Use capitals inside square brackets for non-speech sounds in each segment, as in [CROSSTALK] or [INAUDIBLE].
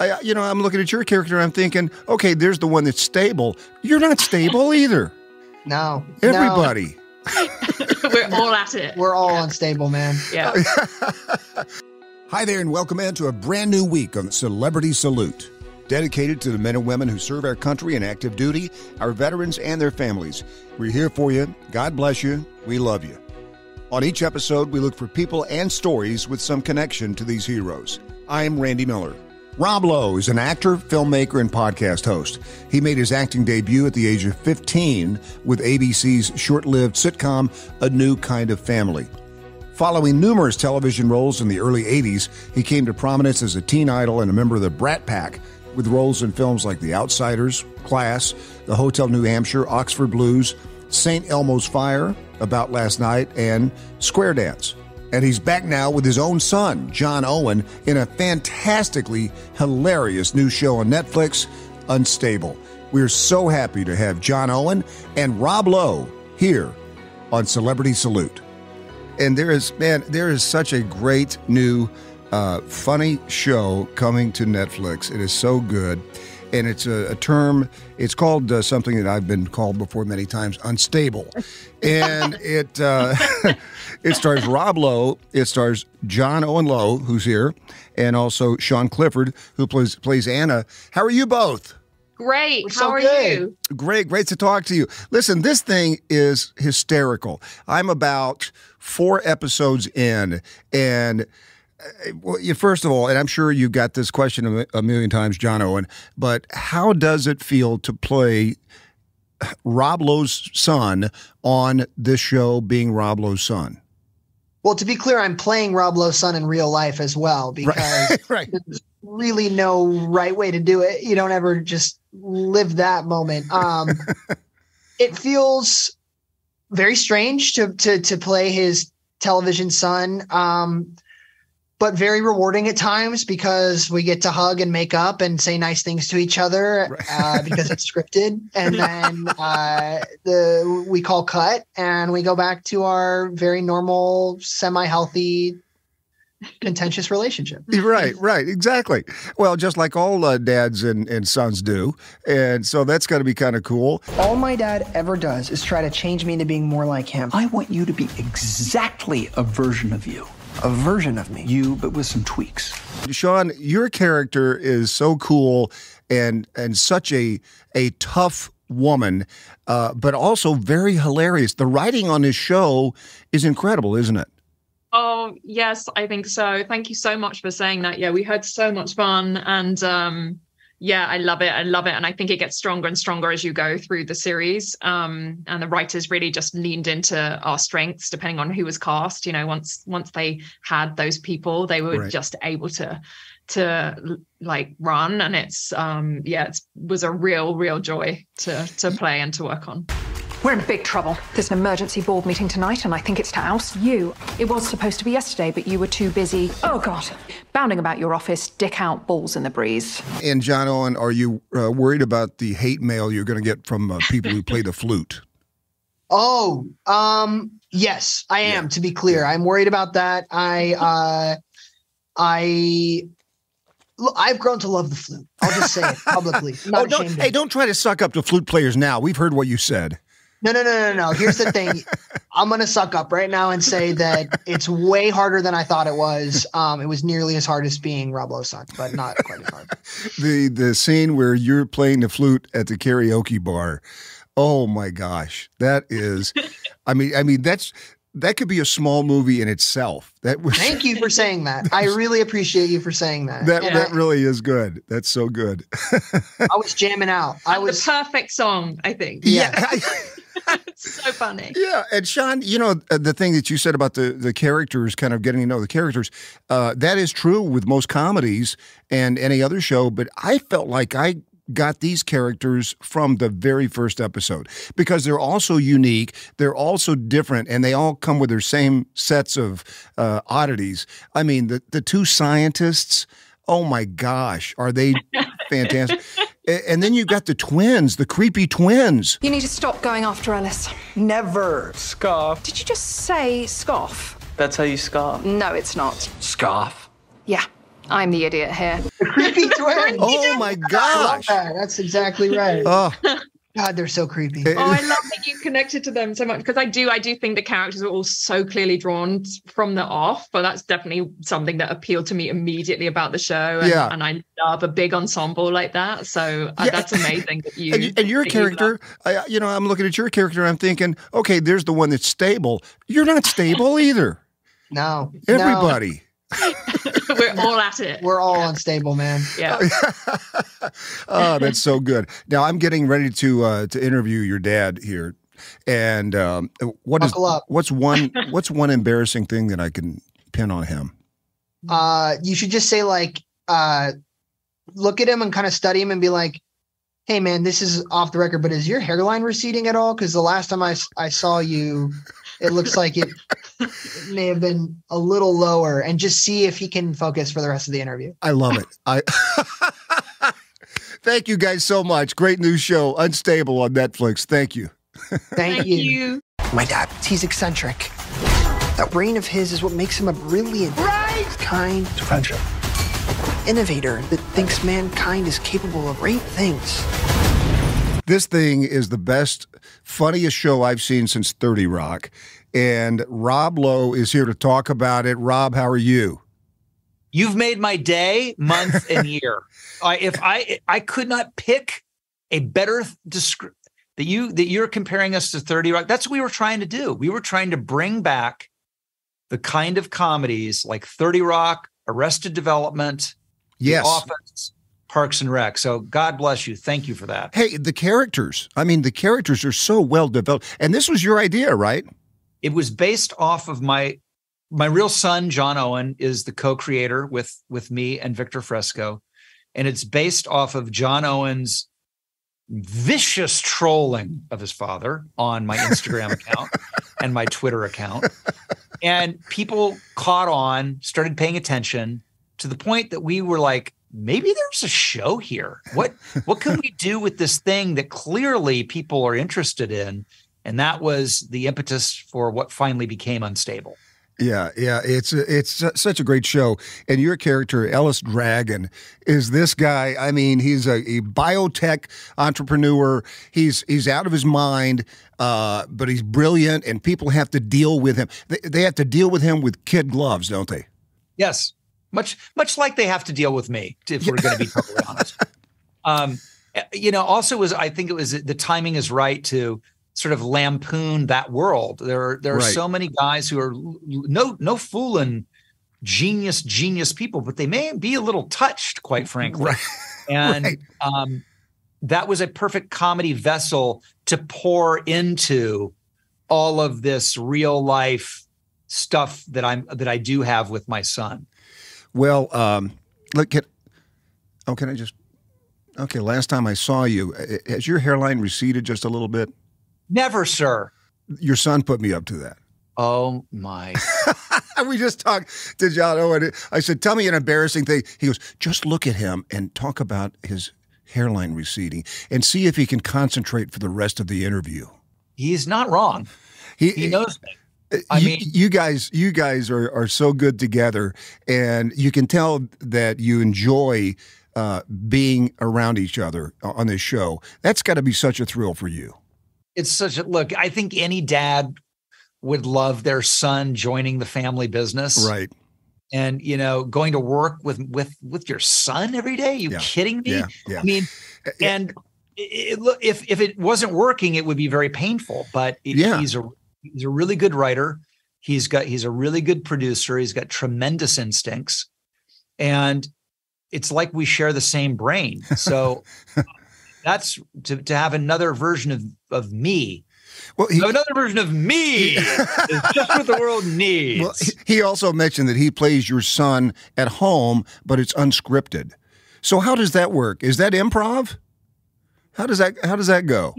I, you know, I'm looking at your character and I'm thinking, okay, there's the one that's stable. You're not stable either. [LAUGHS] No. Everybody. [LAUGHS] We're all at it. We're all unstable, man. [LAUGHS] Yeah. Hi there, and welcome in to a brand new week on Celebrity Salute, dedicated to the men and women who serve our country in active duty, our veterans, and their families. We're here for you. God bless you. We love you. On each episode, we look for people and stories with some connection to these heroes. I'm Randy Miller. Rob Lowe is an actor, filmmaker, and podcast host. He made his acting debut at the age of 15 with ABC's short lived sitcom, A New Kind of Family. Following numerous television roles in the early 80s, he came to prominence as a teen idol and a member of the Brat Pack, with roles in films like The Outsiders, Class, The Hotel New Hampshire, Oxford Blues, St. Elmo's Fire, About Last Night, and Square Dance. And he's back now with his own son, John Owen, in a fantastically hilarious new show on Netflix, Unstable. We're so happy to have John Owen and Rob Lowe here on Celebrity Salute. And there is, man, there is such a great new, uh, funny show coming to Netflix. It is so good. And it's a, a term, it's called uh, something that I've been called before many times unstable. [LAUGHS] And it, uh, [LAUGHS] it stars Rob Lowe, it stars John Owen Lowe, who's here, and also Sian Clifford, who plays, plays Anna. How are you both? Great. We're How so are good. you? Great, great to talk to you. Listen, this thing is hysterical. I'm about four episodes in, and well, first of all, and I'm sure you've got this question a, a million times, John Owen, but how does it feel to play Rob Lowe's son on this show, being Rob Lowe's son? Well, to be clear, I'm playing Rob Lowe's son in real life as well [LAUGHS] because [LAUGHS] right. there's really no right way to do it. You don't ever just live that moment. Um, [LAUGHS] it feels very strange to to to play his television son, um, but very rewarding at times because we get to hug and make up and say nice things to each other Right. uh, [LAUGHS] because it's scripted, and then uh, the we call cut and we go back to our very normal, semi healthy. Contentious relationship. [LAUGHS] Right, right, exactly. Well, just like all uh, dads and, and sons do. And so that's got to be kind of cool. All my dad ever does is try to change me into being more like him. I want you to be exactly a version of you. A version of me. You, but with some tweaks. Sian, your character is so cool and and such a a tough woman, uh, but also very hilarious. The writing on this show is incredible, isn't it? Oh, yes, I think so. Thank you so much for saying that. Yeah, we had so much fun and um yeah, I love it. I love it. And I think it gets stronger and stronger as you go through the series. Um, and the writers really just leaned into our strengths depending on who was cast. You know, once once they had those people, they were Right. just able to to like run. And it's um yeah, it was a real, real joy to to play and to work on. We're in big trouble. There's an emergency board meeting tonight, and I think it's to oust you. It was supposed to be yesterday, but you were too busy. Oh, God. Bounding about your office, dick out, balls in the breeze. And John Owen, are you uh, worried about the hate mail you're going to get from uh, people who play the flute? Oh, um, yes, I am. To be clear, I'm worried about that. I, uh, I, look, I've grown to love the flute. I'll just say it publicly. [LAUGHS] Not oh, don't, hey, don't try to suck up to flute players now. We've heard what you said. No, no, no, no, no. Here's the thing. [LAUGHS] I'm gonna suck up right now and say that it's way harder than I thought it was. Um, it was nearly as hard as being Rob Lowe's but not quite as hard. [LAUGHS] The the scene where you're playing the flute at the karaoke bar. Oh my gosh, that is. I mean, I mean that's that could be a small movie in itself. That was Thank you for saying that. [LAUGHS] I really appreciate you for saying that. that And that really is good. That's so good. I was jamming out. I was. the perfect song, I think. Yeah. it's [LAUGHS] so funny. Yeah, and Sian, you know uh, the thing that you said about the the characters, kind of getting to know the characters, uh, that is true with most comedies and any other show. But I felt like I got these characters from the very first episode because they're also unique, they're also different, and they all come with their same sets of uh, oddities. I mean, the the two scientists. Oh my gosh, are they [LAUGHS] fantastic? A- And then you've got the twins, the creepy twins. You need to stop going after Ellis. Never. Scoff. Did you just say scoff? That's how you scoff. No, it's not. Scoff. Yeah. I'm the idiot here. The creepy [LAUGHS] twins. Oh my I gosh. that. That's exactly right. Oh, God, they're so creepy. Oh, I love that you connected to them so much because I do. I do think the characters are all so clearly drawn from the off, but that's definitely something that appealed to me immediately about the show. And, Yeah. and I love a big ensemble like that. So uh, Yeah. that's amazing that you and, and your that you character, I, you know, I'm looking at your character. and I'm thinking, okay, there's the one that's stable. You're not stable [LAUGHS] either. no, no. Everybody. [LAUGHS] We're all at it. We're all unstable, man. yeah. [LAUGHS] oh, that's so good. Now I'm getting ready to uh, to interview your dad here, and um, what is Buckle up. what's one [LAUGHS] what's one embarrassing thing that I can pin on him? Uh, you should just say like, uh, look at him and kind of study him and be like, "Hey, man, this is off the record, but is your hairline receding at all? Because the last time I I saw you, it looks like it, it may have been a little lower." And just see if he can focus for the rest of the interview. I love it. I [LAUGHS] thank you guys so much. Great new show, Unstable on Netflix. Thank you. Thank, Thank you. you. My dad, he's eccentric. That brain of his is what makes him a brilliant, right. kind Friendship. innovator that thinks mankind is capable of great things. This thing is the best, funniest show I've seen since 30 Rock. And Rob Lowe is here to talk about it. Rob, how are you? You've made my day, month, [LAUGHS] and year. I, if I I could not pick a better descri- that you that you're comparing us to 30 Rock. That's what we were trying to do. We were trying to bring back the kind of comedies like 30 Rock, Arrested Development, The Yes. Office, Parks and Rec. So God bless you. Thank you for that. Hey, the characters. I mean, the characters are so well developed. And this was your idea, right? It was based off of my my real son John Owen is the co-creator with with me and Victor Fresco and it's based off of John Owen's vicious trolling of his father on my Instagram [LAUGHS] account and my Twitter account and people caught on started paying attention to the point that we were like maybe there's a show here what what can we do with this thing that clearly people are interested in and that was the impetus for what finally became unstable Yeah, yeah, it's it's such a great show, and your character Ellis Dragon is this guy. I mean, he's a, a biotech entrepreneur. He's he's out of his mind, uh, but he's brilliant, and people have to deal with him. They, they have to deal with him with kid gloves, don't they? Yes, much much like they have to deal with me, if we're going to be totally honest. Um, you know, also was I think it was the timing is right to sort of lampoon that world. There are there are Right. so many guys who are no no fooling genius genius people, but they may be a little touched, quite frankly. Right. [LAUGHS] And Right. um, that was a perfect comedy vessel to pour into all of this real life stuff that I'm that I do have with my son. Well, um, look at. Oh, can I just? Okay, last time I saw you, uh, has your hairline receded just a little bit? Never, sir. Your son put me up to that. Oh my. [LAUGHS] we just talked to John Owen. I said, "Tell me an embarrassing thing." He goes, "Just look at him and talk about his hairline receding, and see if he can concentrate for the rest of the interview." He's not wrong. He knows me. I you, mean- you guys, you guys are are so good together, and you can tell that you enjoy uh, being around each other on this show. That's got to be such a thrill for you. It's such a look. I think any dad would love their son joining the family business. Right? And you know, going to work with with with your son every day. you Yeah. kidding me? Yeah, yeah. I mean, and it, look, if if it wasn't working, it would be very painful. But it- Yeah. he's a he's a really good writer. He's got he's a really good producer. He's got tremendous instincts, and it's like we share the same brain. So [LAUGHS] that's to to have another version of of me. Well, he, another version of me [LAUGHS] is just what the world needs. Well, he- he also mentioned that he plays your son at home, but it's unscripted. So how does that work? Is that improv? How does that how does that go?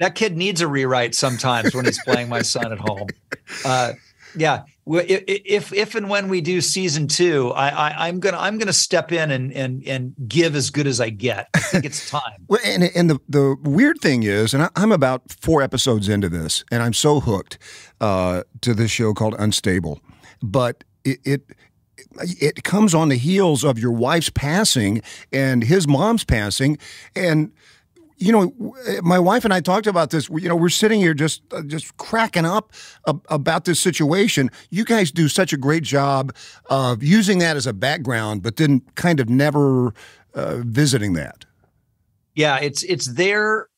That kid needs a rewrite sometimes when he's playing my son at home. Uh, yeah, if if and when we do season two, I, I'm gonna I'm gonna step in and and and give as good as I get. I think it's time. [LAUGHS] Well, and and the the weird thing is, and I, I'm about four episodes into this, and I'm so hooked uh, to this show called Unstable, but it, it it comes on the heels of your wife's passing and his mom's passing and you know, my wife and I talked about this. You know, we're sitting here just uh, just cracking up about this situation. You guys do such a great job of using that as a background, but then kind of never uh, visiting that. Yeah, it's it's there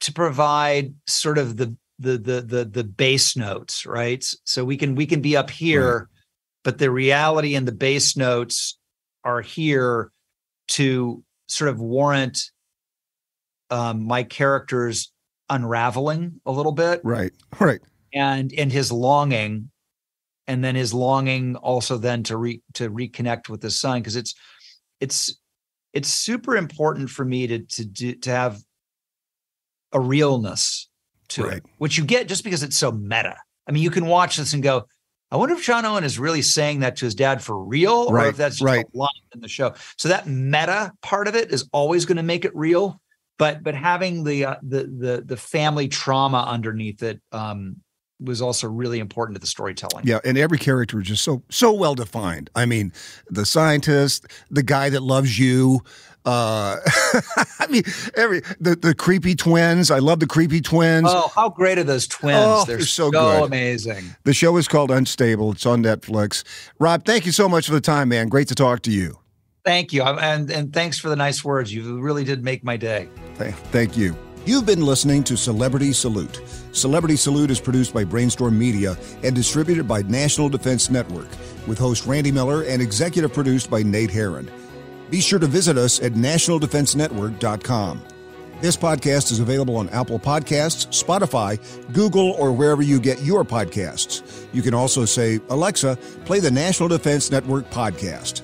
to provide sort of the the the the the base notes, right? So we can we can be up here, right. but the reality and the base notes are here to sort of warrant um, my character's unraveling a little bit. Right. Right. And and his longing, and then his longing also then to re to reconnect with his son because it's it's it's super important for me to to do, to have a realness to right. it, which you get just because it's so meta. I mean, you can watch this and go, I wonder if John Owen is really saying that to his dad for real, right. or if that's just right. a line in the show. So that meta part of it is always going to make it real but but having the uh, the the the family trauma underneath it um, was also really important to the storytelling. Yeah, and every character is just so so well defined. I mean, the scientist, the guy that loves you. Uh, [LAUGHS] I mean, every the, the creepy twins. I love the creepy twins. Oh, how great are those twins? Oh, they're, they're so, so good. amazing. The show is called Unstable. It's on Netflix. Rob, thank you so much for the time, man. Great to talk to you. Thank you. And, and thanks for the nice words. You really did make my day. Thank you. You've been listening to Celebrity Salute. Celebrity Salute is produced by Brainstorm Media and distributed by National Defense Network, with host Randy Miller and executive produced by Nate Herron. Be sure to visit us at nationaldefensenetwork.com. This podcast is available on Apple Podcasts, Spotify, Google, or wherever you get your podcasts. You can also say, Alexa, play the National Defense Network podcast.